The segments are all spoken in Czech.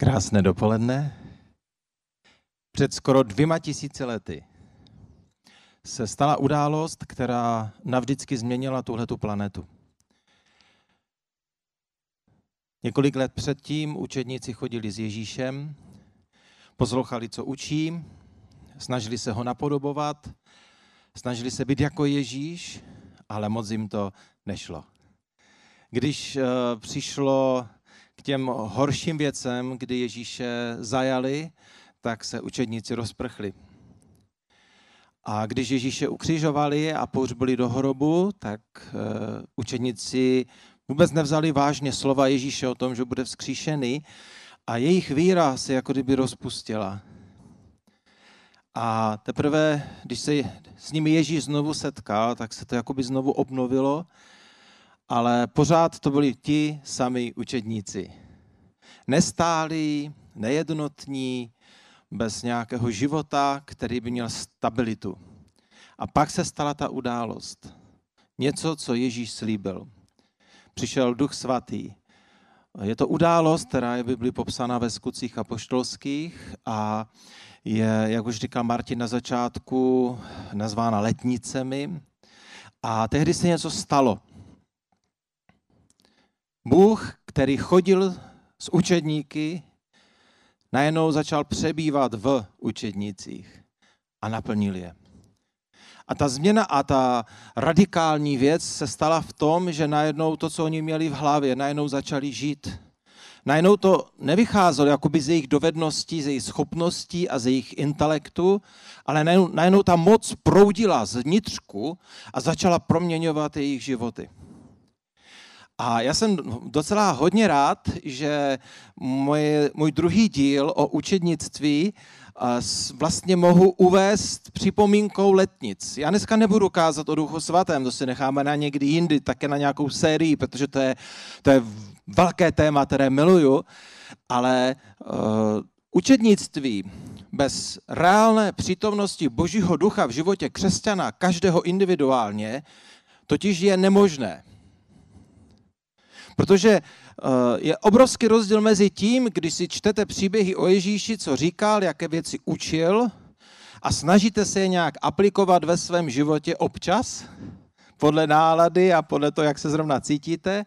Krásné dopoledne. Před skoro dvěma tisíci lety se stala událost, která navždycky změnila tuhletu planetu. Několik let předtím učedníci chodili s Ježíšem, poslouchali, co učí, snažili se ho napodobovat, snažili se být jako Ježíš, ale moc jim to nešlo. Když uh, přišlo k těm horším věcem, kdy Ježíše zajali, tak se učedníci rozprchli. A když Ježíše ukřižovali a pohřbili do hrobu, tak uh, učedníci vůbec nevzali vážně slova Ježíše o tom, že bude vzkříšený a jejich víra se jako kdyby rozpustila. A teprve, když se s nimi Ježíš znovu setkal, tak se to jakoby znovu obnovilo ale pořád to byli ti sami učedníci. Nestálí, nejednotní, bez nějakého života, který by měl stabilitu. A pak se stala ta událost. Něco, co Ježíš slíbil. Přišel Duch Svatý. Je to událost, která je v Biblii popsána ve skutcích apoštolských a je, jak už říkal Martin na začátku, nazvána letnicemi. A tehdy se něco stalo. Bůh, který chodil s učedníky, najednou začal přebývat v učednících a naplnil je. A ta změna a ta radikální věc se stala v tom, že najednou to, co oni měli v hlavě, najednou začali žít. Najednou to nevycházelo jakoby z jejich dovedností, z jejich schopností a z jejich intelektu, ale najednou, najednou ta moc proudila z vnitřku a začala proměňovat jejich životy. A já jsem docela hodně rád, že můj, můj druhý díl o učednictví vlastně mohu uvést připomínkou letnic. Já dneska nebudu kázat o Duchu Svatém, to si necháme na někdy jindy, také na nějakou sérii, protože to je, to je velké téma, které miluju, ale uh, učednictví bez reálné přítomnosti Božího ducha v životě křesťana, každého individuálně, totiž je nemožné. Protože eh, je obrovský rozdíl mezi tím, když si čtete příběhy o Ježíši, co říkal, jaké věci učil a snažíte se je nějak aplikovat ve svém životě občas, podle nálady a podle toho, jak se zrovna cítíte,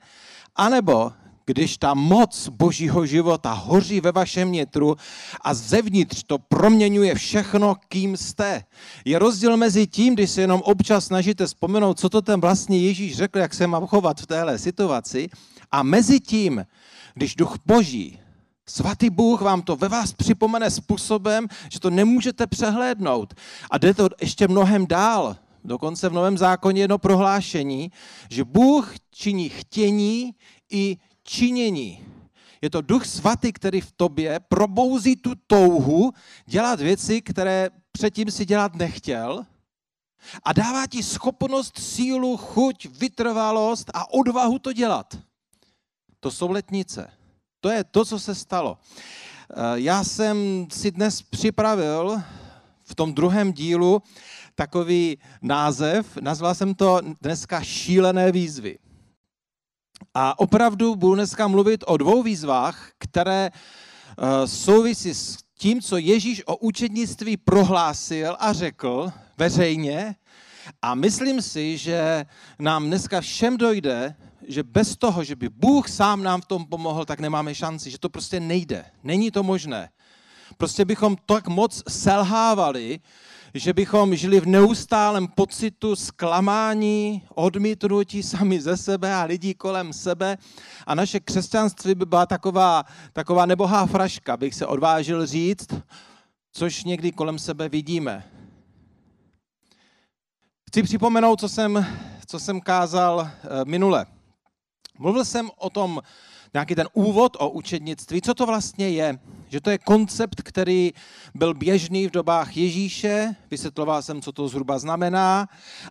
anebo když ta moc božího života hoří ve vašem nitru a zevnitř to proměňuje všechno, kým jste. Je rozdíl mezi tím, když se jenom občas snažíte vzpomenout, co to ten vlastně Ježíš řekl, jak se mám chovat v téhle situaci, a mezi tím, když duch boží, svatý Bůh vám to ve vás připomene způsobem, že to nemůžete přehlédnout. A jde to ještě mnohem dál. Dokonce v Novém zákoně jedno prohlášení, že Bůh činí chtění i činění. Je to duch svatý, který v tobě probouzí tu touhu dělat věci, které předtím si dělat nechtěl a dává ti schopnost, sílu, chuť, vytrvalost a odvahu to dělat. To jsou letnice. To je to, co se stalo. Eh, já jsem si dnes připravil v tom druhém dílu takový název, nazval jsem to dneska Šílené výzvy. A opravdu budu dneska mluvit o dvou výzvách, které eh, souvisí s tím, co Ježíš o učednictví prohlásil a řekl veřejně. A myslím si, že nám dneska všem dojde, že bez toho, že by Bůh sám nám v tom pomohl, tak nemáme šanci, že to prostě nejde. Není to možné. Prostě bychom tak moc selhávali, že bychom žili v neustálém pocitu zklamání, odmítnutí sami ze sebe a lidí kolem sebe a naše křesťanství by byla taková, taková nebohá fraška, bych se odvážil říct, což někdy kolem sebe vidíme. Chci připomenout, co jsem, co jsem kázal eh, minule. Mluvil jsem o tom, nějaký ten úvod o učednictví, co to vlastně je. Že to je koncept, který byl běžný v dobách Ježíše, vysvětloval jsem, co to zhruba znamená,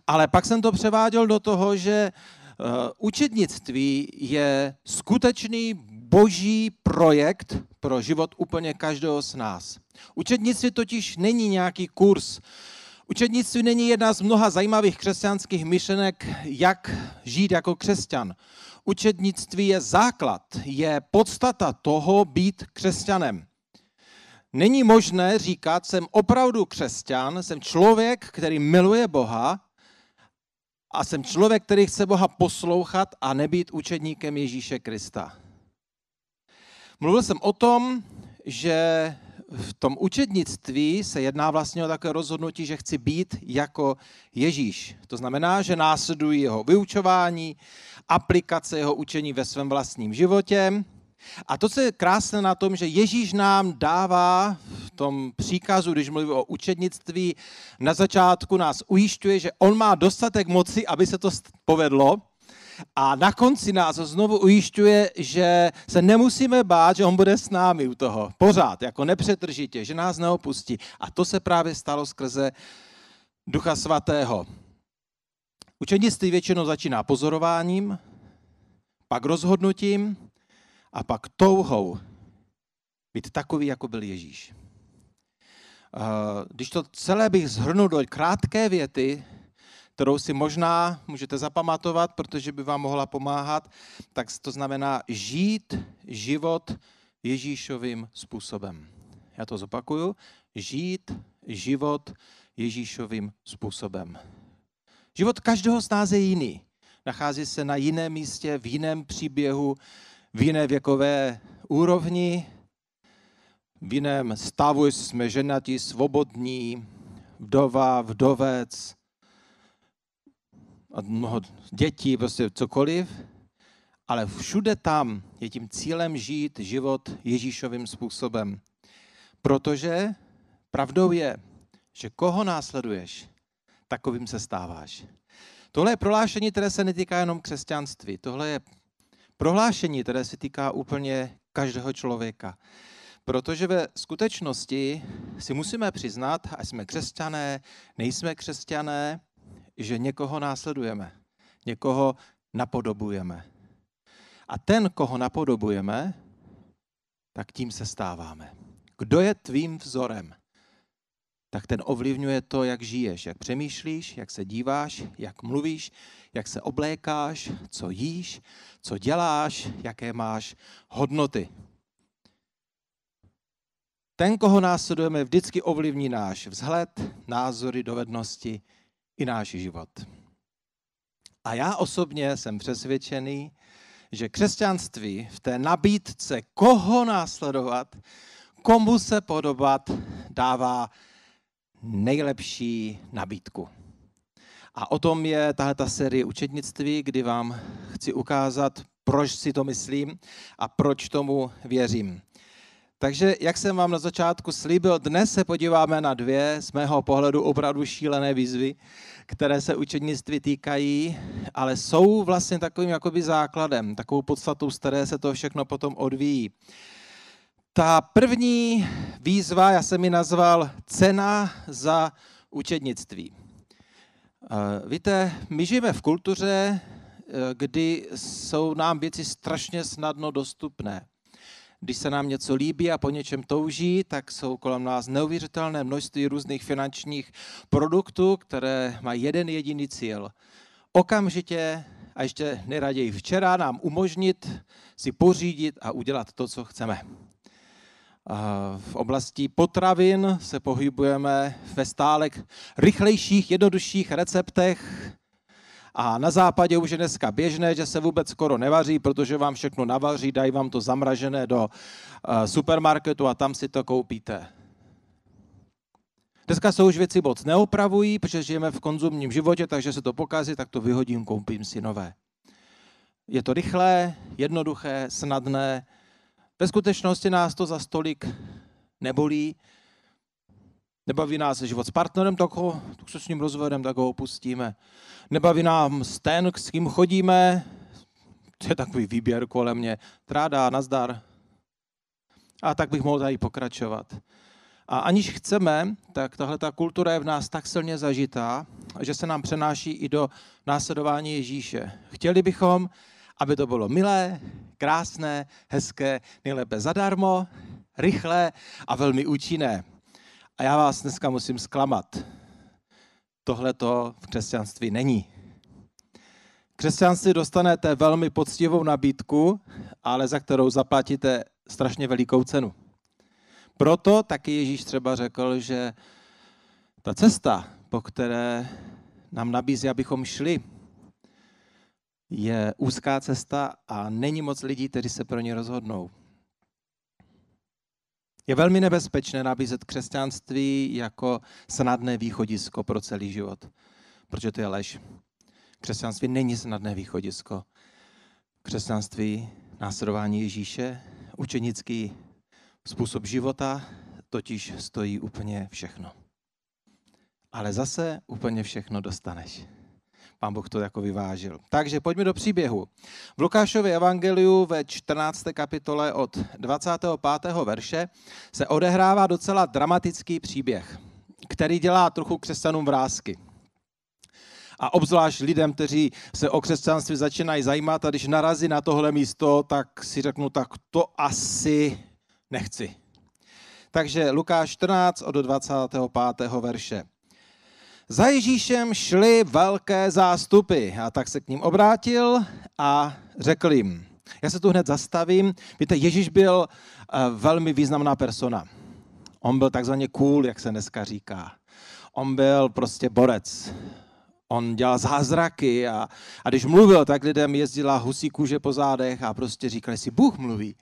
ale pak jsem to převáděl do toho, že eh, učednictví je skutečný boží projekt pro život úplně každého z nás. Učednictví totiž není nějaký kurz Učednictví není jedna z mnoha zajímavých křesťanských myšlenek, jak žít jako křesťan. Učednictví je základ, je podstata toho být křesťanem. Není možné říkat, jsem opravdu křesťan, jsem člověk, který miluje Boha a jsem člověk, který chce Boha poslouchat a nebýt učedníkem Ježíše Krista. Mluvil jsem o tom, že v tom učednictví se jedná vlastně o takové rozhodnutí, že chci být jako Ježíš. To znamená, že následují jeho vyučování, aplikace jeho učení ve svém vlastním životě. A to, co je krásné na tom, že Ježíš nám dává v tom příkazu, když mluví o učednictví, na začátku nás ujišťuje, že on má dostatek moci, aby se to povedlo, a na konci nás znovu ujišťuje, že se nemusíme bát, že on bude s námi u toho. Pořád, jako nepřetržitě, že nás neopustí. A to se právě stalo skrze Ducha Svatého. Učenictví většinou začíná pozorováním, pak rozhodnutím a pak touhou být takový, jako byl Ježíš. Když to celé bych zhrnul do krátké věty, kterou si možná můžete zapamatovat, protože by vám mohla pomáhat, tak to znamená žít život Ježíšovým způsobem. Já to zopakuju. Žít život Ježíšovým způsobem. Život každého z nás je jiný. Nachází se na jiném místě, v jiném příběhu, v jiné věkové úrovni, v jiném stavu jsme ženatí, svobodní, vdova, vdovec, od mnoho dětí, prostě cokoliv, ale všude tam je tím cílem žít život Ježíšovým způsobem. Protože pravdou je, že koho následuješ, takovým se stáváš. Tohle je prohlášení, které se netýká jenom křesťanství. Tohle je prohlášení, které se týká úplně každého člověka. Protože ve skutečnosti si musíme přiznat, a jsme křesťané, nejsme křesťané, že někoho následujeme, někoho napodobujeme. A ten, koho napodobujeme, tak tím se stáváme. Kdo je tvým vzorem? Tak ten ovlivňuje to, jak žiješ, jak přemýšlíš, jak se díváš, jak mluvíš, jak se oblékáš, co jíš, co děláš, jaké máš hodnoty. Ten, koho následujeme, vždycky ovlivní náš vzhled, názory, dovednosti i náš život. A já osobně jsem přesvědčený, že křesťanství v té nabídce, koho následovat, komu se podobat, dává nejlepší nabídku. A o tom je tahle ta série učednictví, kdy vám chci ukázat, proč si to myslím a proč tomu věřím. Takže, jak jsem vám na začátku slíbil, dnes se podíváme na dvě z mého pohledu opravdu šílené výzvy, které se učednictví týkají, ale jsou vlastně takovým jakoby základem, takovou podstatou, z které se to všechno potom odvíjí. Ta první výzva, já jsem ji nazval cena za učednictví. Eh, víte, my žijeme v kultuře, eh, kdy jsou nám věci strašně snadno dostupné. Když se nám něco líbí a po něčem touží, tak jsou kolem nás neuvěřitelné množství různých finančních produktů, které mají jeden jediný cíl. Okamžitě a ještě neraději včera nám umožnit si pořídit a udělat to, co chceme. V oblasti potravin se pohybujeme ve stále rychlejších, jednodušších receptech, a na západě už je dneska běžné, že se vůbec skoro nevaří, protože vám všechno navaří, dají vám to zamražené do eh, supermarketu a tam si to koupíte. Dneska se už věci moc neopravují, protože žijeme v konzumním životě, takže se to pokazí, tak to vyhodím, koupím si nové. Je to rychlé, jednoduché, snadné. Ve skutečnosti nás to za stolik nebolí, Nebaví nás život s partnerem, tak, ho, tak se s ním rozvedeme, tak ho opustíme. Nebaví nám ten, s kým chodíme, to je takový výběr kolem mě. Tráda, nazdar. A tak bych mohl tady pokračovat. A aniž chceme, tak tahle ta kultura je v nás tak silně zažitá, že se nám přenáší i do následování Ježíše. Chtěli bychom, aby to bylo milé, krásné, hezké, nejlépe zadarmo, rychlé a velmi účinné. A já vás dneska musím zklamat. tohle to v křesťanství není. Křesťanství dostanete velmi poctivou nabídku, ale za kterou zaplatíte strašně velikou cenu. Proto taky Ježíš třeba řekl, že ta cesta, po které nám nabízí, abychom šli, je úzká cesta a není moc lidí, kteří se pro ně rozhodnou. Je velmi nebezpečné nabízet křesťanství jako snadné východisko pro celý život, protože to je lež. Křesťanství není snadné východisko. Křesťanství, následování Ježíše, učenický způsob života, totiž stojí úplně všechno. Ale zase úplně všechno dostaneš. Pán Bůh to jako vyvážil. Takže pojďme do příběhu. V Lukášově evangeliu ve 14. kapitole od 25. verše se odehrává docela dramatický příběh, který dělá trochu křesťanům vrázky. A obzvlášť lidem, kteří se o křesťanství začínají zajímat a když narazí na tohle místo, tak si řeknu, tak to asi nechci. Takže Lukáš 14 od 25. verše. Za Ježíšem šly velké zástupy a tak se k ním obrátil a řekl jim, já se tu hned zastavím, víte, Ježíš byl eh, velmi významná persona. On byl takzvaně cool, jak se dneska říká. On byl prostě borec. On dělal zázraky a, a když mluvil, tak lidem jezdila husí kůže po zádech a prostě říkali si, Bůh mluví.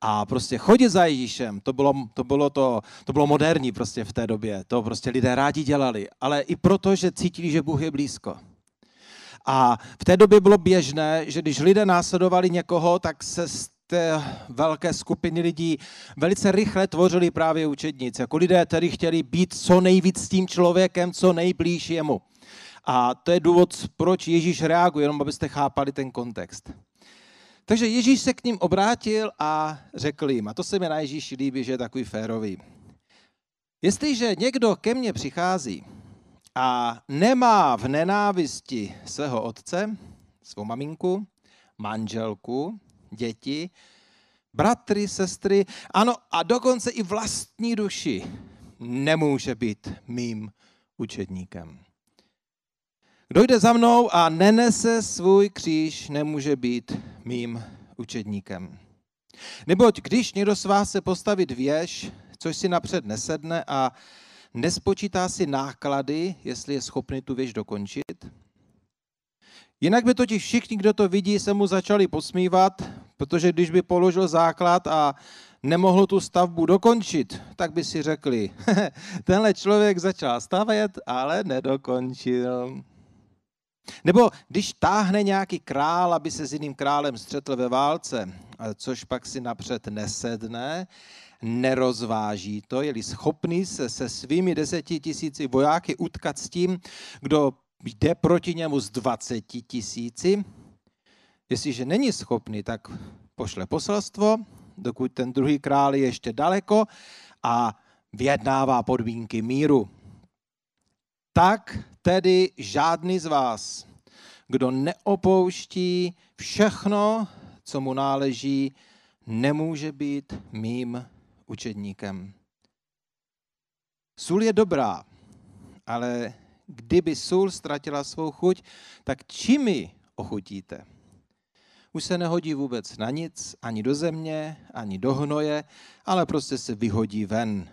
A prostě chodit za Ježíšem, to bylo, to bylo, to, to bylo moderní prostě v té době. To prostě lidé rádi dělali, ale i proto, že cítili, že Bůh je blízko. A v té době bylo běžné, že když lidé následovali někoho, tak se z té velké skupiny lidí velice rychle tvořili právě učedníci. Jako lidé, kteří chtěli být co nejvíc s tím člověkem, co nejblíž jemu. A to je důvod, proč Ježíš reaguje, jenom abyste chápali ten kontext. Takže Ježíš se k ním obrátil a řekl jim, a to se mi na Ježíši líbí, že je takový férový. Jestliže někdo ke mně přichází a nemá v nenávisti svého otce, svou maminku, manželku, děti, bratry, sestry, ano a dokonce i vlastní duši, nemůže být mým učedníkem. Kdo jde za mnou a nenese svůj kříž, nemůže být mým učedníkem. Neboť když někdo z vás se postavit věž, což si napřed nesedne a nespočítá si náklady, jestli je schopný tu věž dokončit, Jinak by totiž všichni, kdo to vidí, se mu začali posmívat, protože když by položil základ a nemohl tu stavbu dokončit, tak by si řekli, tenhle člověk začal stavět, ale nedokončil. Nebo když táhne nějaký král, aby se s jiným králem střetl ve válce, což pak si napřed nesedne, nerozváží to, je-li schopný se se svými deseti tisíci vojáky utkat s tím, kdo jde proti němu z dvaceti tisíci. Jestliže není schopný, tak pošle poselstvo, dokud ten druhý král je ještě daleko a vyjednává podmínky míru tak tedy žádný z vás, kdo neopouští všechno, co mu náleží, nemůže být mým učedníkem. Sůl je dobrá, ale kdyby sůl ztratila svou chuť, tak čím mi ochutíte? Už se nehodí vůbec na nic, ani do země, ani do hnoje, ale prostě se vyhodí ven.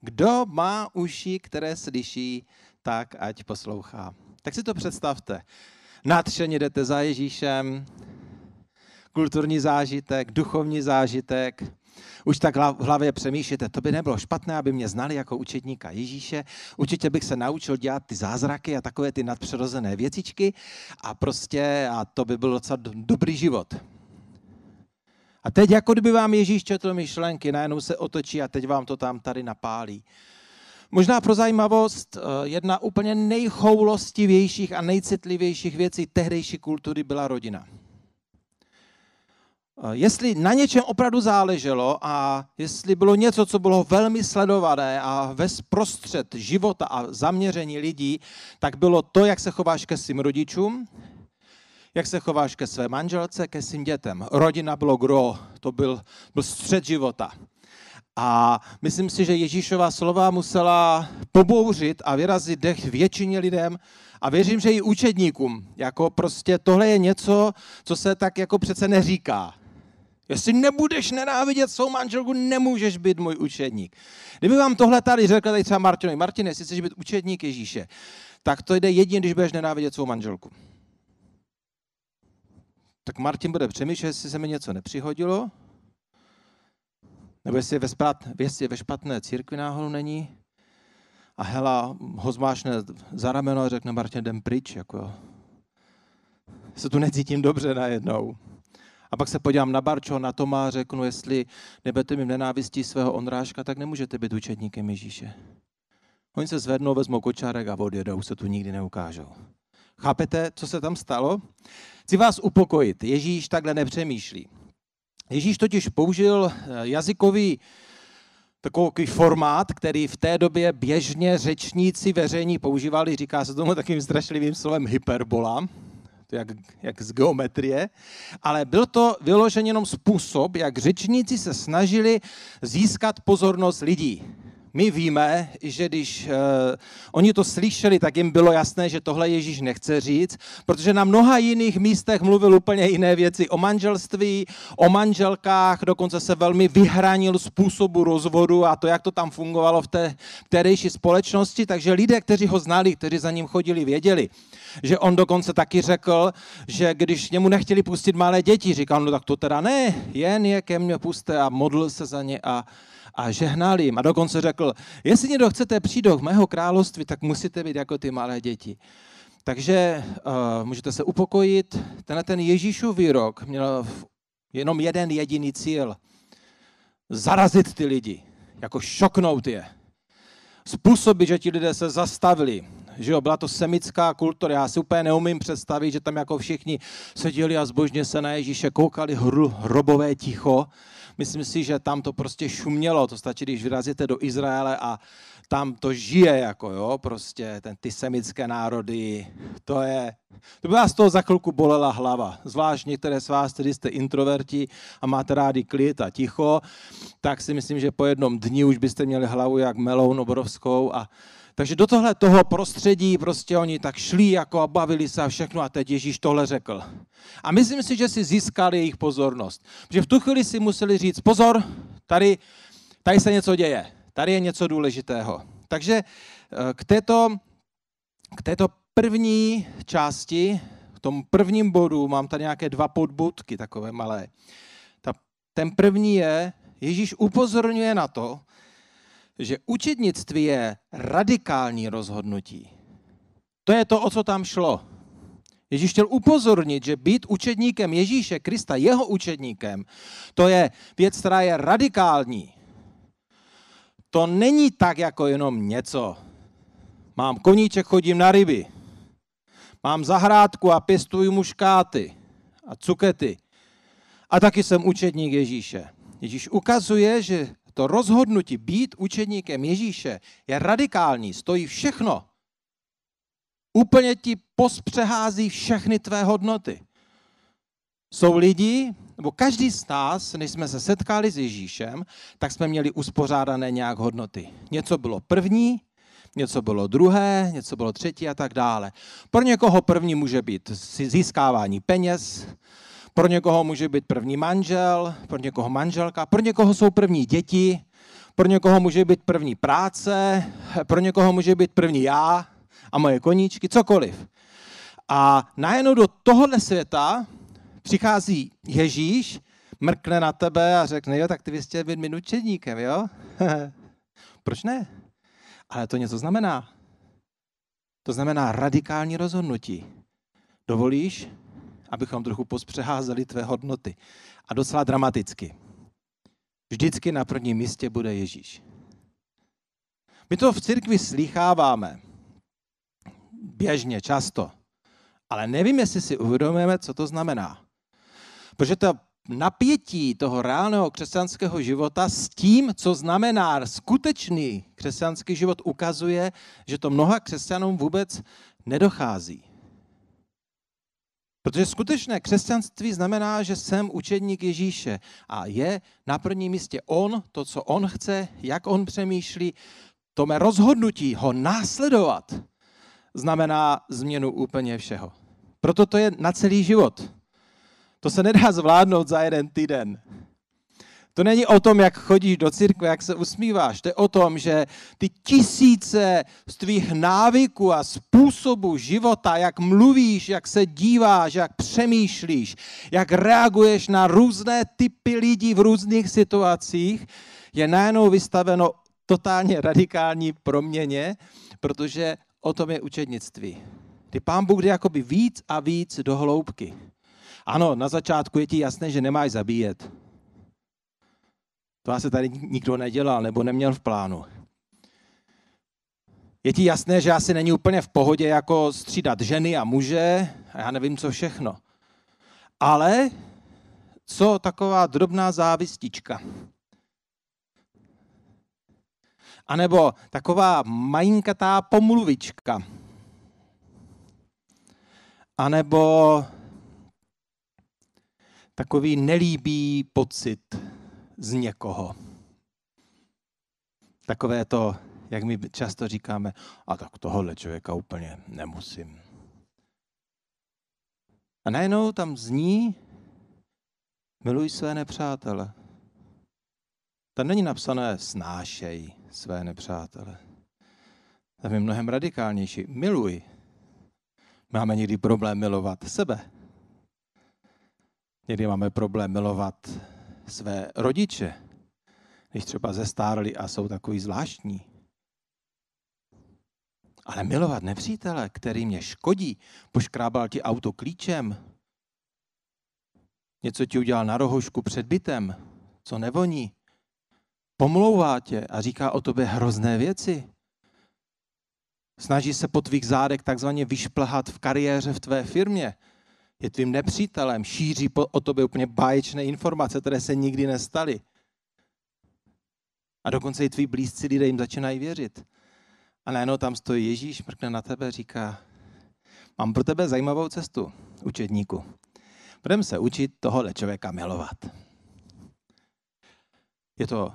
Kdo má uši, které slyší, tak ať poslouchá. Tak si to představte. Nadšeně jdete za Ježíšem, kulturní zážitek, duchovní zážitek. Už tak v hlavě přemýšlíte, to by nebylo špatné, aby mě znali jako učetníka Ježíše. Určitě bych se naučil dělat ty zázraky a takové ty nadpřirozené věcičky a prostě a to by byl docela dobrý život. A teď, jako kdyby vám Ježíš četl myšlenky, najednou se otočí a teď vám to tam tady napálí. Možná pro zajímavost, eh, jedna úplně nejchoulostivějších a nejcitlivějších věcí tehdejší kultury byla rodina. Eh, jestli na něčem opravdu záleželo a jestli bylo něco, co bylo velmi sledované a ve prostřed života a zaměření lidí, tak bylo to, jak se chováš ke svým rodičům, jak se chováš ke své manželce, ke svým dětem. Rodina bylo gro, to byl, byl střed života. A myslím si, že Ježíšova slova musela pobouřit a vyrazit dech většině lidem a věřím, že i učedníkům. Jako prostě tohle je něco, co se tak jako přece neříká. Jestli nebudeš nenávidět svou manželku, nemůžeš být můj učedník. Kdyby vám tohle tady řekl tady třeba Martinovi, Martin, jestli chceš být učedník Ježíše, tak to jde jedině, když budeš nenávidět svou manželku. Tak Martin bude přemýšlet, jestli se mi něco nepřihodilo, nebo jestli je ve, sprat, jestli ve špatné církvi náhodou není. A Hela ho zmášne za rameno a řekne, Martin, jdem pryč. Jako. Se tu necítím dobře najednou. A pak se podívám na Barčo, na Toma a řeknu, jestli nebudete mi nenávistí svého Ondráška, tak nemůžete být učedníkem Ježíše. Oni se zvednou, vezmou kočárek a odjedou, se tu nikdy neukážou. Chápete, co se tam stalo? Chci vás upokojit. Ježíš takhle nepřemýšlí. Ježíš totiž použil eh, jazykový takový formát, který v té době běžně řečníci veřejní používali, říká se tomu takým strašlivým slovem hyperbola, to jak, jak z geometrie, ale byl to vyložen jenom způsob, jak řečníci se snažili získat pozornost lidí my víme, že když uh, oni to slyšeli, tak jim bylo jasné, že tohle Ježíš nechce říct, protože na mnoha jiných místech mluvil úplně jiné věci. O manželství, o manželkách, dokonce se velmi vyhranil způsobu rozvodu a to, jak to tam fungovalo v té kterejší společnosti, takže lidé, kteří ho znali, kteří za ním chodili, věděli, že on dokonce taky řekl, že když němu nechtěli pustit malé děti, říkal, no tak to teda ne, jen je ke mně puste a modlil se za ně a a žehnal jim. A dokonce řekl, jestli někdo chcete přijít do mého království, tak musíte být jako ty malé děti. Takže uh, můžete se upokojit. Tenhle ten Ježíšův výrok měl jenom jeden jediný cíl. Zarazit ty lidi, jako šoknout je. Způsobit, že ti lidé se zastavili. Že jo, byla to semická kultura. Já si úplně neumím představit, že tam jako všichni seděli a zbožně se na Ježíše koukali hru, hrobové ticho Myslím si, že tam to prostě šumělo. To stačí, když vyrazíte do Izraele a tam to žije, jako jo, prostě ten, ty semické národy, to je, to by vás toho za chvilku bolela hlava. Zvlášť některé z vás, kteří jste introverti a máte rádi klid a ticho, tak si myslím, že po jednom dni už byste měli hlavu jak meloun obrovskou a takže do tohle toho prostředí prostě oni tak šli jako a bavili se a všechno a teď Ježíš tohle řekl. A myslím si, že si získali jejich pozornost. Protože v tu chvíli si museli říct, pozor, tady, tady se něco děje, tady je něco důležitého. Takže eh, k této, k této první části, k tomu prvním bodu, mám tady nějaké dva podbudky takové malé. Ta, ten první je, Ježíš upozorňuje na to, že učednictví je radikální rozhodnutí. To je to, o co tam šlo. Ježíš chtěl upozornit, že být učedníkem Ježíše Krista, jeho učedníkem, to je věc, která je radikální. To není tak jako jenom něco. Mám koníček, chodím na ryby. Mám zahrádku a pěstuju muškáty a cukety. A taky jsem učedník Ježíše. Ježíš ukazuje, že to rozhodnutí být učeníkem Ježíše je radikální, stojí všechno. Úplně ti pospřehází všechny tvé hodnoty. Jsou lidi, nebo každý z nás, než jsme se setkali s Ježíšem, tak jsme měli uspořádané nějak hodnoty. Něco bylo první, něco bylo druhé, něco bylo třetí a tak dále. Pro někoho první může být získávání peněz, pro někoho může být první manžel, pro někoho manželka, pro někoho jsou první děti, pro někoho může být první práce, pro někoho může být první já a moje koníčky, cokoliv. A najednou do tohohle světa přichází Ježíš, mrkne na tebe a řekne, jo, tak ty chtěl být minučedníkem, jo? Proč ne? Ale to něco znamená. To znamená radikální rozhodnutí. Dovolíš, abychom trochu pospřeházeli tvé hodnoty. A docela dramaticky. Vždycky na prvním místě bude Ježíš. My to v církvi slýcháváme. Běžně, často. Ale nevím, jestli si uvědomujeme, co to znamená. Protože to napětí toho reálného křesťanského života s tím, co znamená skutečný křesťanský život, ukazuje, že to mnoha křesťanům vůbec nedochází. Protože skutečné křesťanství znamená, že jsem učedník Ježíše a je na prvním místě on, to, co on chce, jak on přemýšlí, to mé rozhodnutí ho následovat znamená změnu úplně všeho. Proto to je na celý život. To se nedá zvládnout za jeden týden. To není o tom, jak chodíš do církve, jak se usmíváš. To je o tom, že ty tisíce z tvých návyků a způsobů života, jak mluvíš, jak se díváš, jak přemýšlíš, jak reaguješ na různé typy lidí v různých situacích, je najednou vystaveno totálně radikální proměně, protože o tom je učednictví. Ty pán Bůh jde jakoby víc a víc do hloubky. Ano, na začátku je ti jasné, že nemáš zabíjet. To asi tady nikdo nedělal nebo neměl v plánu. Je ti jasné, že asi není úplně v pohodě jako střídat ženy a muže a já nevím, co všechno. Ale co taková drobná závistička? A nebo taková majinkatá pomluvička. A nebo takový nelíbý pocit z někoho. Takové to, jak my často říkáme, a tak tohohle člověka úplně nemusím. A najednou tam zní, miluj své nepřátele. Tam není napsané snášej své nepřátele. Tam je mnohem radikálnější. Miluj. Máme někdy problém milovat sebe. Někdy máme problém milovat své rodiče, když třeba zestárli a jsou takový zvláštní. Ale milovat nepřítele, který mě škodí, poškrábal ti auto klíčem, něco ti udělal na rohošku před bytem, co nevoní, pomlouvá tě a říká o tobě hrozné věci. Snaží se po tvých zádech takzvaně vyšplhat v kariéře v tvé firmě, je tvým nepřítelem, šíří o tobě úplně báječné informace, které se nikdy nestaly. A dokonce i tví blízcí lidé jim začínají věřit. A najednou tam stojí Ježíš, mrkne na tebe, říká, mám pro tebe zajímavou cestu, učedníku. Budeme se učit tohohle člověka milovat. Je to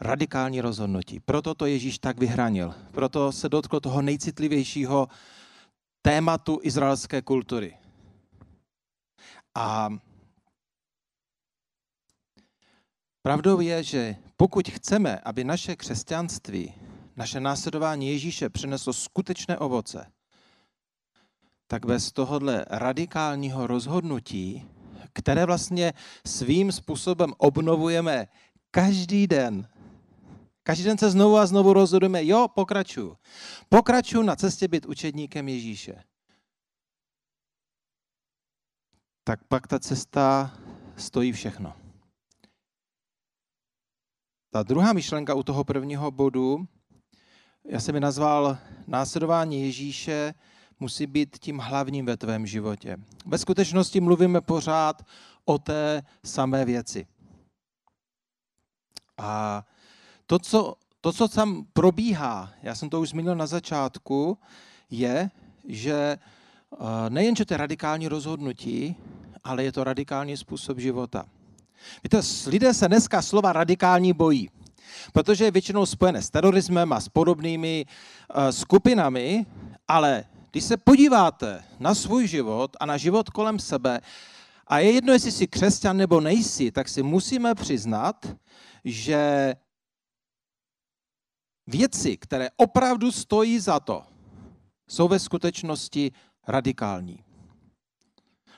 radikální rozhodnutí. Proto to Ježíš tak vyhranil. Proto se dotkl toho nejcitlivějšího tématu izraelské kultury. A pravdou je, že pokud chceme, aby naše křesťanství, naše následování Ježíše přineslo skutečné ovoce, tak bez tohohle radikálního rozhodnutí, které vlastně svým způsobem obnovujeme každý den, každý den se znovu a znovu rozhodujeme, jo, pokračuju. Pokračuju na cestě být učedníkem Ježíše. Tak pak ta cesta stojí všechno. Ta druhá myšlenka u toho prvního bodu, já jsem ji nazval následování Ježíše musí být tím hlavním ve tvém životě. Ve skutečnosti mluvíme pořád o té samé věci. A to, co, to, co tam probíhá, já jsem to už zmínil na začátku, je, že nejen, že to je radikální rozhodnutí, ale je to radikální způsob života. Víte, lidé se dneska slova radikální bojí, protože je většinou spojené s terorismem a s podobnými uh, skupinami, ale když se podíváte na svůj život a na život kolem sebe, a je jedno, jestli jsi křesťan nebo nejsi, tak si musíme přiznat, že věci, které opravdu stojí za to, jsou ve skutečnosti radikální.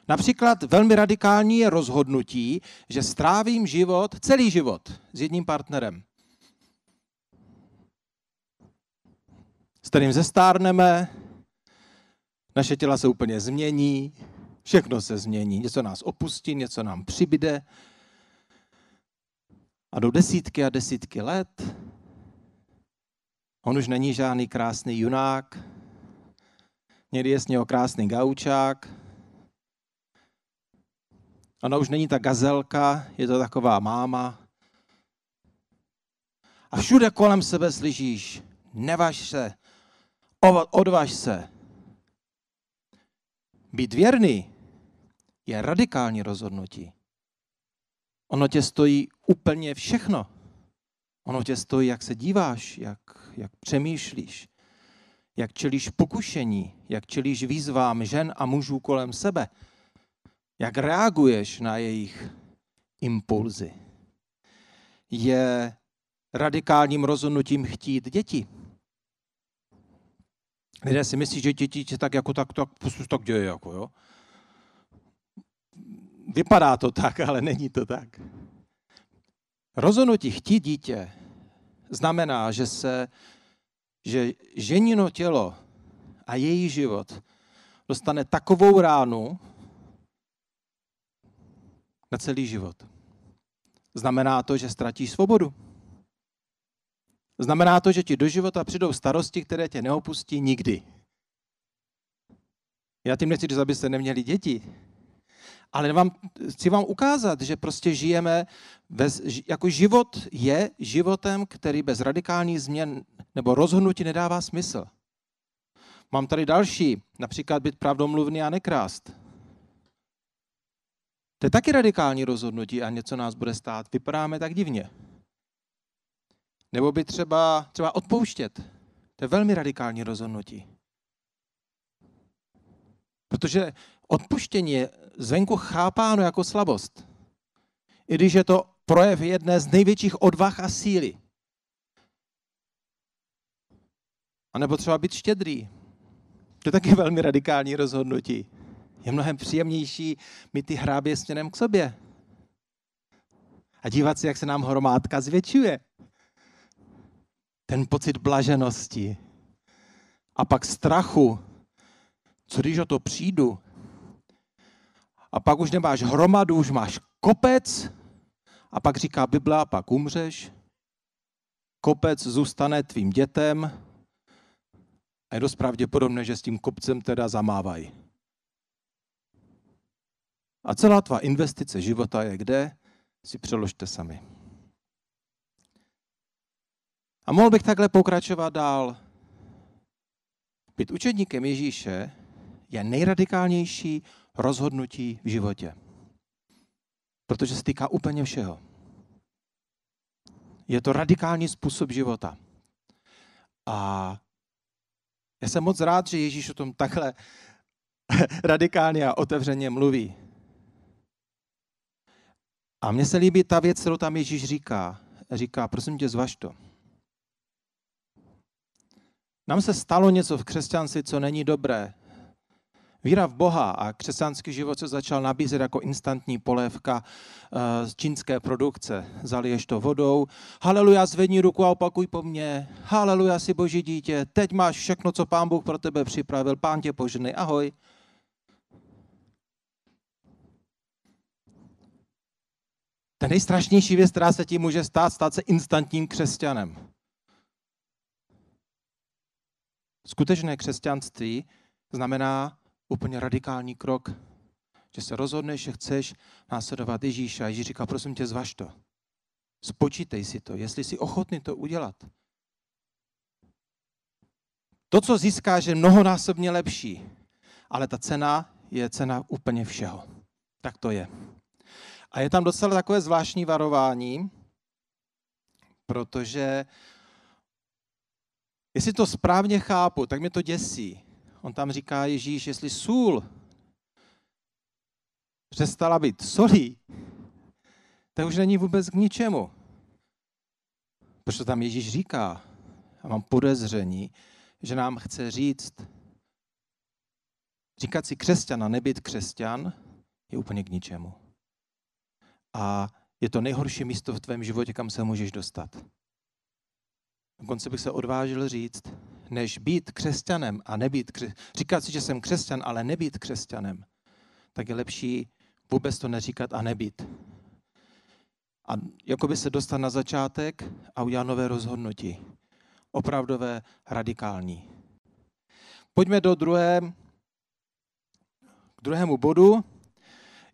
Například velmi radikální je rozhodnutí, že strávím život, celý život s jedním partnerem. S kterým zestárneme, naše těla se úplně změní, všechno se změní, něco nás opustí, něco nám přibyde. A do desítky a desítky let on už není žádný krásný junák, Někdy je z něho krásný gaučák. Ona už není ta gazelka, je to taková máma. A všude kolem sebe slyšíš, nevaž se, odvaž se. Být věrný je radikální rozhodnutí. Ono tě stojí úplně všechno. Ono tě stojí, jak se díváš, jak, jak přemýšlíš, jak čelíš pokušení, jak čelíš výzvám žen a mužů kolem sebe, jak reaguješ na jejich impulzy. Je radikálním rozhodnutím chtít děti. Lidé si myslí, že děti tak jako tak, tak, tak, tak děje, jako jo. Vypadá to tak, ale není to tak. Rozhodnutí chtít dítě znamená, že se, že ženino tělo a její život dostane takovou ránu na celý život. Znamená to, že ztratíš svobodu. Znamená to, že ti do života přijdou starosti, které tě neopustí nikdy. Já tím nechci říct, abyste neměli děti, ale vám, chci vám ukázat, že prostě žijeme, bez, jako život je životem, který bez radikálních změn nebo rozhodnutí nedává smysl. Mám tady další, například být pravdomluvný a nekrást. To je taky radikální rozhodnutí a něco nás bude stát. Vypadáme tak divně. Nebo by třeba, třeba odpouštět. To je velmi radikální rozhodnutí. Protože odpuštění je zvenku chápáno jako slabost. I když je to projev jedné z největších odvah a síly. A nebo třeba být štědrý. To je taky velmi radikální rozhodnutí. Je mnohem příjemnější mít ty hrábě směrem k sobě. A dívat se, jak se nám hromádka zvětšuje. Ten pocit blaženosti. A pak strachu. Co když o to přijdu? A pak už nemáš hromadu, už máš kopec. A pak říká Bible, a pak umřeš. Kopec zůstane tvým dětem. Je dost pravděpodobné, že s tím kopcem teda zamávají. A celá tvá investice života je kde? Si přeložte sami. A mohl bych takhle pokračovat dál. Být učedníkem Ježíše je nejradikálnější rozhodnutí v životě. Protože se týká úplně všeho. Je to radikální způsob života. A já jsem moc rád, že Ježíš o tom takhle radikálně a otevřeně mluví. A mně se líbí ta věc, kterou tam Ježíš říká. Říká, prosím tě, zvaž to. Nám se stalo něco v křesťanství, co není dobré. Víra v Boha a křesťanský život se začal nabízet jako instantní polévka eh, z čínské produkce. Zaliješ to vodou, haleluja, zvedni ruku a opakuj po mně, haleluja, si boží dítě, teď máš všechno, co pán Bůh pro tebe připravil, pán tě poženej, ahoj. Ta nejstrašnější věc, která se tím může stát, stát se instantním křesťanem. Skutečné křesťanství znamená úplně radikální krok, že se rozhodneš, že chceš následovat Ježíše. A Ježíš říká, prosím tě, zvaž to. Spočítej si to, jestli jsi ochotný to udělat. To, co získáš, je mnohonásobně lepší, ale ta cena je cena úplně všeho. Tak to je. A je tam docela takové zvláštní varování, protože jestli to správně chápu, tak mě to děsí. On tam říká Ježíš, jestli sůl přestala být solí, tak už není vůbec k ničemu. Proč to tam Ježíš říká? Já mám podezření, že nám chce říct, říkat si křesťan a nebyt křesťan je úplně k ničemu. A je to nejhorší místo v tvém životě, kam se můžeš dostat. Dokonce bych se odvážil říct, než být křesťanem a nebýt křesťanem, říkat si, že jsem křesťan, ale nebýt křesťanem, tak je lepší vůbec to neříkat a nebýt. A jakoby se dostat na začátek a udělat nové rozhodnutí. Opravdové, radikální. Pojďme do druhé, k druhému bodu.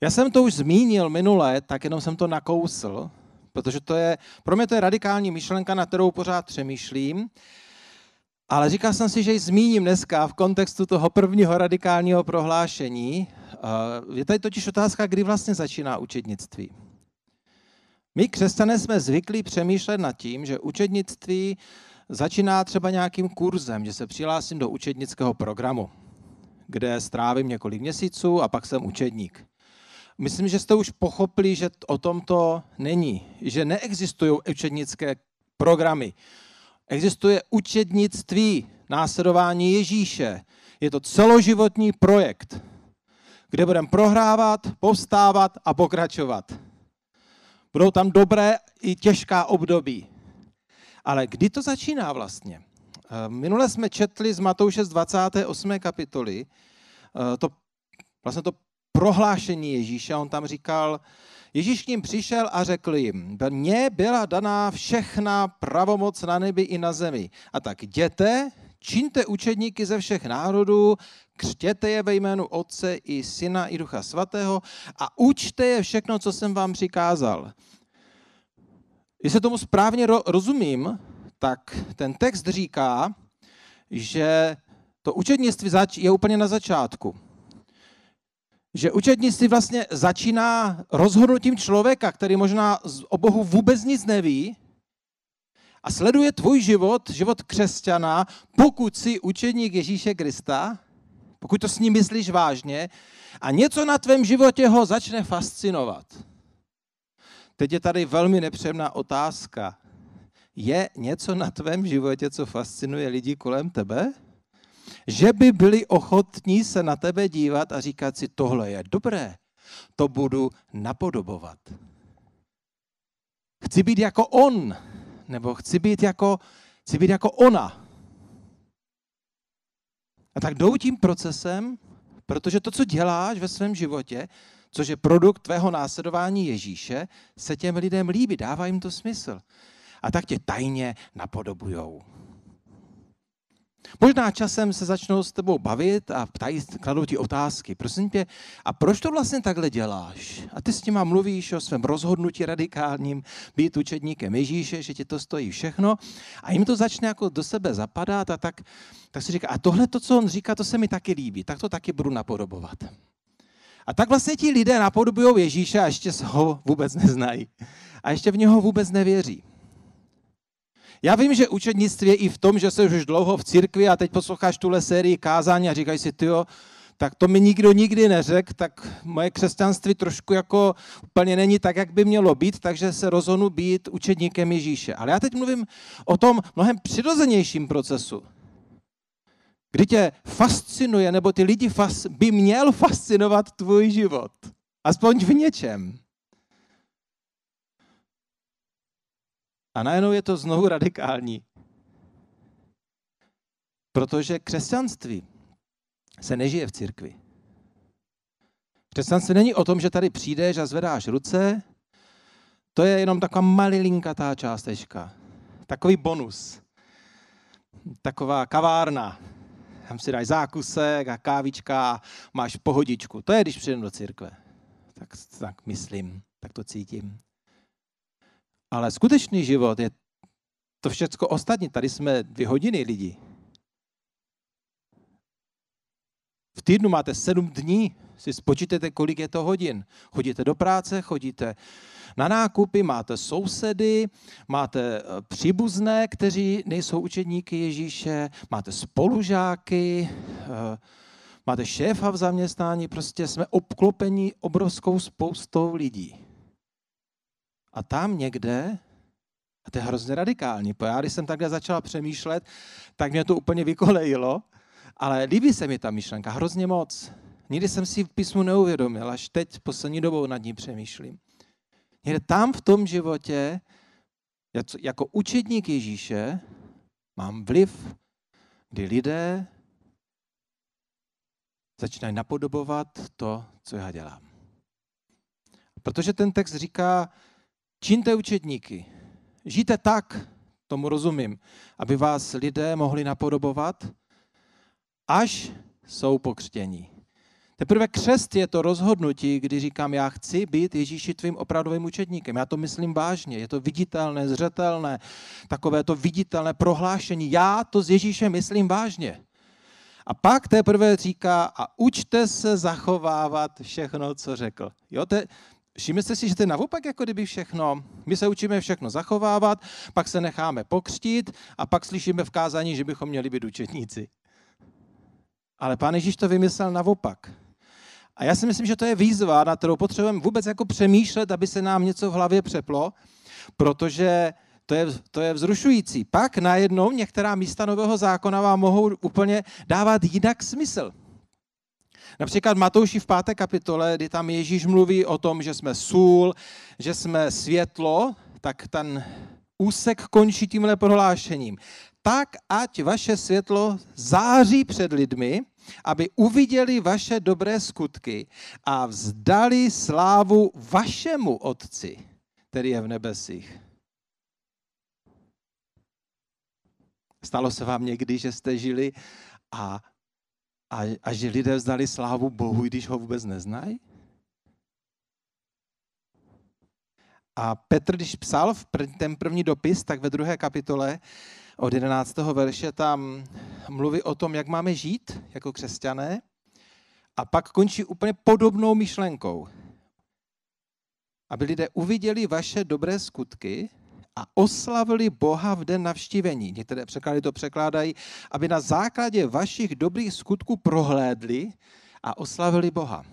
Já jsem to už zmínil minule, tak jenom jsem to nakousl, protože to je, pro mě to je radikální myšlenka, na kterou pořád přemýšlím. Ale říkal jsem si, že ji zmíním dneska v kontextu toho prvního radikálního prohlášení Je tady totiž otázka, kdy vlastně začíná učednictví. My, křesťané, jsme zvyklí přemýšlet nad tím, že učednictví začíná třeba nějakým kurzem, že se přihlásím do učednického programu, kde strávím několik měsíců a pak jsem učedník. Myslím, že jste už pochopili, že o tom to není, že neexistují učednické programy. Existuje učednictví, následování Ježíše. Je to celoživotní projekt, kde budeme prohrávat, povstávat a pokračovat. Budou tam dobré i těžká období. Ale kdy to začíná vlastně? Eh, minule jsme četli z Matouše z 28. kapitoly eh, to, vlastně to prohlášení Ježíše. On tam říkal, Ježíš k ním přišel a řekl jim, mně byla daná všechna pravomoc na nebi i na zemi. A tak jděte, čiňte učedníky ze všech národů, křtěte je ve jménu Otce i Syna i Ducha Svatého a učte je všechno, co jsem vám přikázal. Jestli tomu správně rozumím, tak ten text říká, že to učednictví je úplně na začátku. Že učednictví vlastně začíná rozhodnutím člověka, který možná o Bohu vůbec nic neví a sleduje tvůj život, život křesťana, pokud jsi učedník Ježíše Krista, pokud to s ním myslíš vážně a něco na tvém životě ho začne fascinovat. Teď je tady velmi nepříjemná otázka. Je něco na tvém životě, co fascinuje lidi kolem tebe? Že by byli ochotní se na tebe dívat a říkat si, tohle je dobré, to budu napodobovat. Chci být jako on, nebo chci být jako, chci být jako ona. A tak jdou tím procesem, protože to, co děláš ve svém životě, což je produkt tvého následování Ježíše, se těm lidem líbí, dává jim to smysl. A tak tě tajně napodobujou. Možná časem se začnou s tebou bavit a ptají, kladou ti otázky. Prosím tě, a proč to vlastně takhle děláš? A ty s nima mluvíš o svém rozhodnutí radikálním být učedníkem Ježíše, že ti to stojí všechno. A jim to začne jako do sebe zapadat a tak, tak si říká, a tohle to, co on říká, to se mi taky líbí, tak to taky budu napodobovat. A tak vlastně ti lidé napodobují Ježíše a ještě ho vůbec neznají. A ještě v něho vůbec nevěří. Já vím, že učednictví je i v tom, že jsi už dlouho v církvi a teď posloucháš tuhle sérii kázání a říkají si, tyjo, tak to mi nikdo nikdy neřekl, tak moje křesťanství trošku jako úplně není tak, jak by mělo být, takže se rozhodnu být učedníkem Ježíše. Ale já teď mluvím o tom mnohem přirozenějším procesu kdy tě fascinuje, nebo ty lidi fas, by měl fascinovat tvůj život. Aspoň v něčem. A najednou je to znovu radikální. Protože křesťanství se nežije v církvi. Křesťanství není o tom, že tady přijdeš a zvedáš ruce. To je jenom taková malilinkatá částečka. Takový bonus. Taková kavárna, tam si dáš zákusek a kávička, máš pohodičku. To je, když přijdem do církve. Tak, tak myslím, tak to cítím. Ale skutečný život je to všecko ostatní. Tady jsme dvě hodiny lidi. V týdnu máte sedm dní, si spočítejte, kolik je to hodin. Chodíte do práce, chodíte na nákupy, máte sousedy, máte eh, příbuzné, kteří nejsou učedníky Ježíše, máte spolužáky, eh, máte šéfa v zaměstnání, prostě jsme obklopeni obrovskou spoustou lidí. A tam někde, a to je hrozně radikální, protože já když jsem takhle začala přemýšlet, tak mě to úplně vykolejilo, ale líbí se mi ta myšlenka hrozně moc. Nikdy jsem si v písmu neuvědomil, až teď poslední dobou nad ní přemýšlím. Někde tam v tom životě, jako učedník Ježíše, mám vliv, kdy lidé začínají napodobovat to, co já dělám. Protože ten text říká, čiňte učedníky, žijte tak, tomu rozumím, aby vás lidé mohli napodobovat, až jsou pokřtění. Teprve křest je to rozhodnutí, kdy říkám, já chci být Ježíši tvým opravdovým učedníkem. Já to myslím vážně, je to viditelné, zřetelné, takové to viditelné prohlášení. Já to s Ježíšem myslím vážně. A pak teprve říká, a učte se zachovávat všechno, co řekl. Jo, to, Všimněte si, že to je naopak, jako kdyby všechno. My se učíme všechno zachovávat, pak se necháme pokřtít a pak slyšíme v kázání, že bychom měli být učetníci. Ale pán Ježíš to vymyslel naopak. A já si myslím, že to je výzva, na kterou potřebujeme vůbec jako přemýšlet, aby se nám něco v hlavě přeplo, protože to je, to je vzrušující. Pak najednou některá místa nového zákona vám mohou úplně dávat jinak smysl. Například Matouši v páté kapitole, kdy tam Ježíš mluví o tom, že jsme sůl, že jsme světlo, tak ten úsek končí tímhle prohlášením. Tak, ať vaše světlo září před lidmi, aby uviděli vaše dobré skutky a vzdali slávu vašemu Otci, který je v nebesích. Stalo se vám někdy, že jste žili a, a, a že lidé vzdali slávu Bohu, když ho vůbec neznají? A Petr, když psal v ten první dopis, tak ve druhé kapitole od 11. verše tam mluví o tom, jak máme žít jako křesťané a pak končí úplně podobnou myšlenkou. Aby lidé uviděli vaše dobré skutky a oslavili Boha v den navštívení. Některé překlady to překládají, aby na základě vašich dobrých skutků prohlédli a oslavili Boha.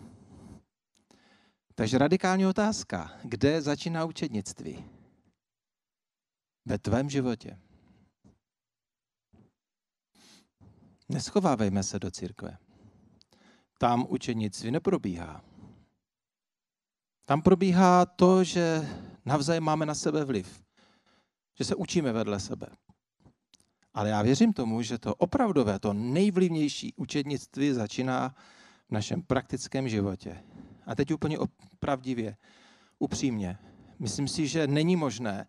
Takže radikální otázka. Kde začíná učednictví? Ve tvém životě. Neschovávejme se do církve. Tam učenictví neprobíhá. Tam probíhá to, že navzájem máme na sebe vliv. Že se učíme vedle sebe. Ale já věřím tomu, že to opravdové, to nejvlivnější učednictví začíná v našem praktickém životě. A teď úplně opravdivě, upřímně. Myslím si, že není možné,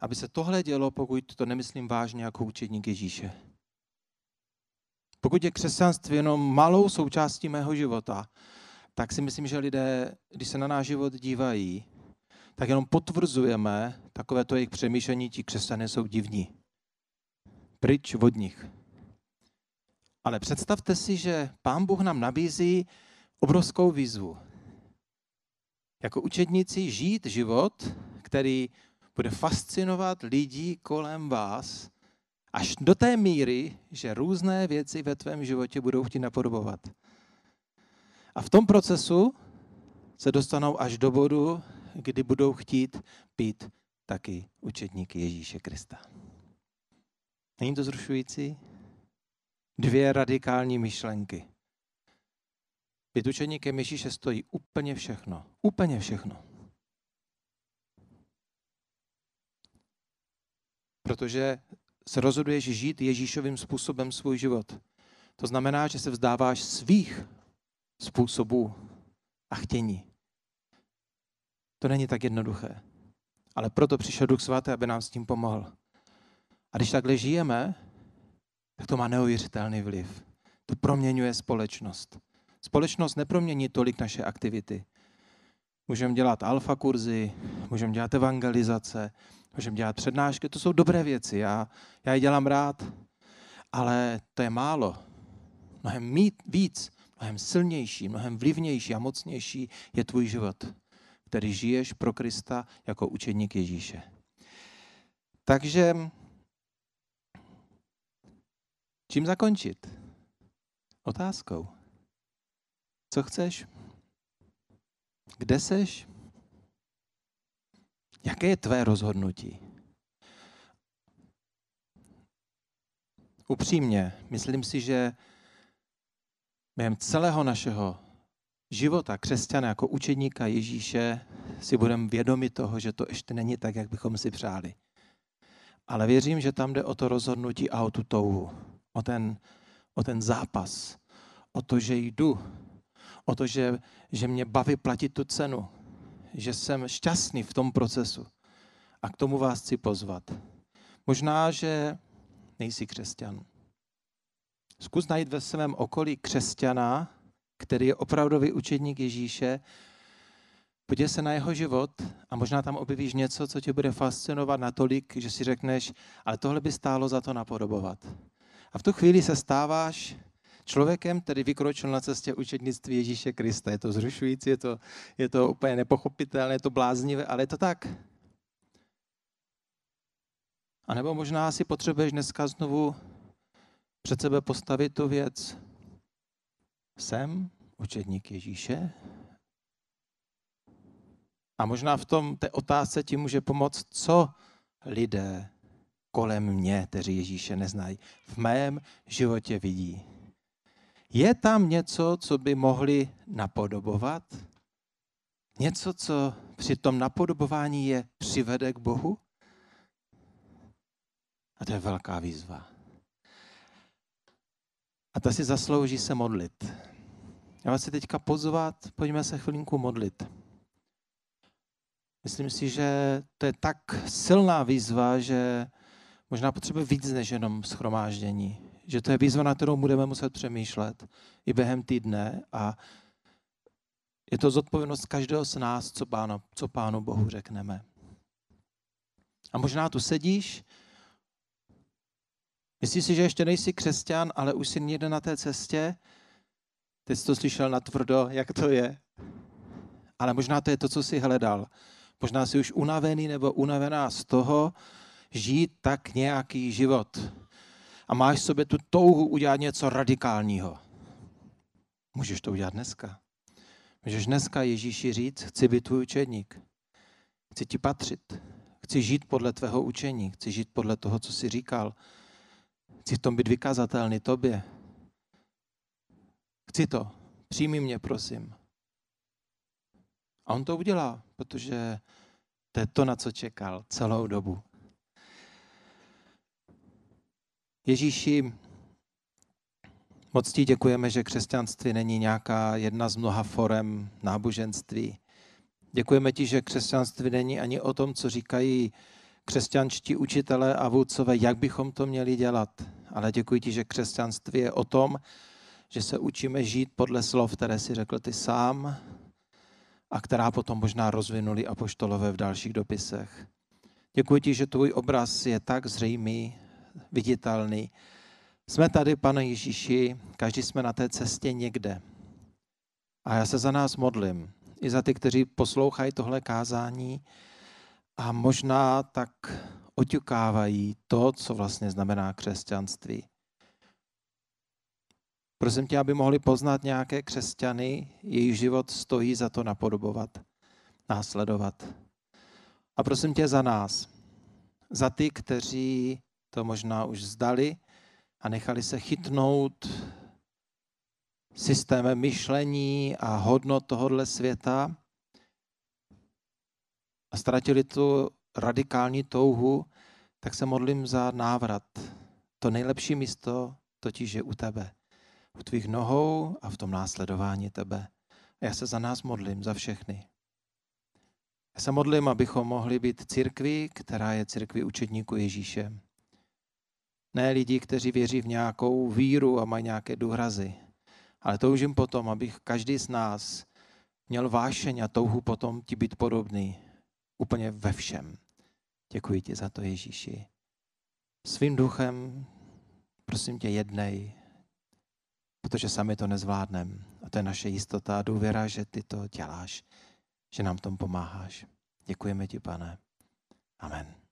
aby se tohle dělo, pokud to nemyslím vážně jako učedník Ježíše. Pokud je křesťanství jenom malou součástí mého života, tak si myslím, že lidé, když se na náš život dívají, tak jenom potvrzujeme takové to jejich přemýšlení, ti křesťané jsou divní. Pryč od nich. Ale představte si, že Pán Bůh nám nabízí obrovskou výzvu. Jako učedníci žít život, který bude fascinovat lidi kolem vás Až do té míry, že různé věci ve tvém životě budou chtít napodobovat. A v tom procesu se dostanou až do bodu, kdy budou chtít být taky učedníky Ježíše Krista. Není to zrušující? Dvě radikální myšlenky. Být učeníkem Ježíše stojí úplně všechno. Úplně všechno. Protože se rozhoduješ žít Ježíšovým způsobem svůj život. To znamená, že se vzdáváš svých způsobů a chtění. To není tak jednoduché. Ale proto přišel Duch Svatý, aby nám s tím pomohl. A když takhle žijeme, tak to má neuvěřitelný vliv. To proměňuje společnost. Společnost nepromění tolik naše aktivity. Můžeme dělat alfa kurzy, můžeme dělat evangelizace, Můžeme dělat přednášky, to jsou dobré věci, já, já je dělám rád, ale to je málo. Mnohem mít víc, mnohem silnější, mnohem vlivnější a mocnější je tvůj život, který žiješ pro Krista jako učedník Ježíše. Takže čím zakončit? Otázkou. Co chceš? Kde seš? Jaké je tvé rozhodnutí? Upřímně, myslím si, že během celého našeho života křesťana jako učedníka Ježíše si budeme vědomi toho, že to ještě není tak, jak bychom si přáli. Ale věřím, že tam jde o to rozhodnutí a o tu touhu, o ten, o ten zápas, o to, že jdu, o to, že, že mě baví platit tu cenu, že jsem šťastný v tom procesu. A k tomu vás chci pozvat. Možná, že nejsi křesťan. Zkus najít ve svém okolí křesťana, který je opravdový učedník Ježíše, podívej se na jeho život a možná tam objevíš něco, co tě bude fascinovat natolik, že si řekneš, ale tohle by stálo za to napodobovat. A v tu chvíli se stáváš člověkem, který vykročil na cestě učednictví Ježíše Krista. Je to zrušující, je to, je to úplně nepochopitelné, je to bláznivé, ale je to tak. A nebo možná si potřebuješ dneska znovu před sebe postavit tu věc. Jsem učedník Ježíše? A možná v tom té otázce ti může pomoct, co lidé kolem mě, kteří Ježíše neznají, v mém životě vidí. Je tam něco, co by mohli napodobovat? Něco, co při tom napodobování je přivede k Bohu? A to je velká výzva. A ta si zaslouží se modlit. Já vás si teďka pozvat, pojďme se chvilinku modlit. Myslím si, že to je tak silná výzva, že možná potřebuje víc než jenom schromáždění. Že to je výzva, na kterou budeme muset přemýšlet i během týdne a je to zodpovědnost každého z nás, co pánu, co pánu Bohu řekneme. A možná tu sedíš, myslíš si, že ještě nejsi křesťan, ale už jsi někde na té cestě, ty jsi to slyšel na tvrdo, jak to je. Ale možná to je to, co jsi hledal. Možná jsi už unavený nebo unavená z toho, žít tak nějaký život. A máš v sobě tu touhu udělat něco radikálního. Můžeš to udělat dneska. Můžeš dneska Ježíši říct, chci být tvůj učedník. Chci ti patřit. Chci žít podle tvého učení. Chci žít podle toho, co jsi říkal. Chci v tom být vykazatelný tobě. Chci to. Přijmi mě, prosím. A on to udělá, protože to je to, na co čekal celou dobu. Ježíši, moc ti děkujeme, že křesťanství není nějaká jedna z mnoha forem náboženství. Děkujeme ti, že křesťanství není ani o tom, co říkají křesťanští učitelé a vůdcové, jak bychom to měli dělat. Ale děkuji ti, že křesťanství je o tom, že se učíme žít podle slov, které si řekl ty sám a která potom možná rozvinuli apoštolové v dalších dopisech. Děkuji ti, že tvůj obraz je tak zřejmý, viditelný. Jsme tady, pane Ježíši, každý jsme na té cestě někde. A já se za nás modlím, i za ty, kteří poslouchají tohle kázání a možná tak oťukávají to, co vlastně znamená křesťanství. Prosím tě, aby mohli poznat nějaké křesťany, jejich život stojí za to napodobovat, následovat. A prosím tě za nás, za ty, kteří to možná už zdali a nechali se chytnout systémem myšlení a hodnot tohohle světa a ztratili tu radikální touhu, tak se modlím za návrat. To nejlepší místo totiž je u tebe u tvých nohou a v tom následování tebe. A já se za nás modlím, za všechny. Já se modlím, abychom mohli být církví, která je církví učedníku Ježíše. Ne lidi, kteří věří v nějakou víru a mají nějaké důrazy, ale toužím potom, abych každý z nás měl vášeň a touhu potom ti být podobný úplně ve všem. Děkuji ti za to, Ježíši. Svým duchem, prosím tě, jednej protože sami to nezvládneme. A to je naše jistota a důvěra, že ty to děláš, že nám tom pomáháš. Děkujeme ti, pane. Amen.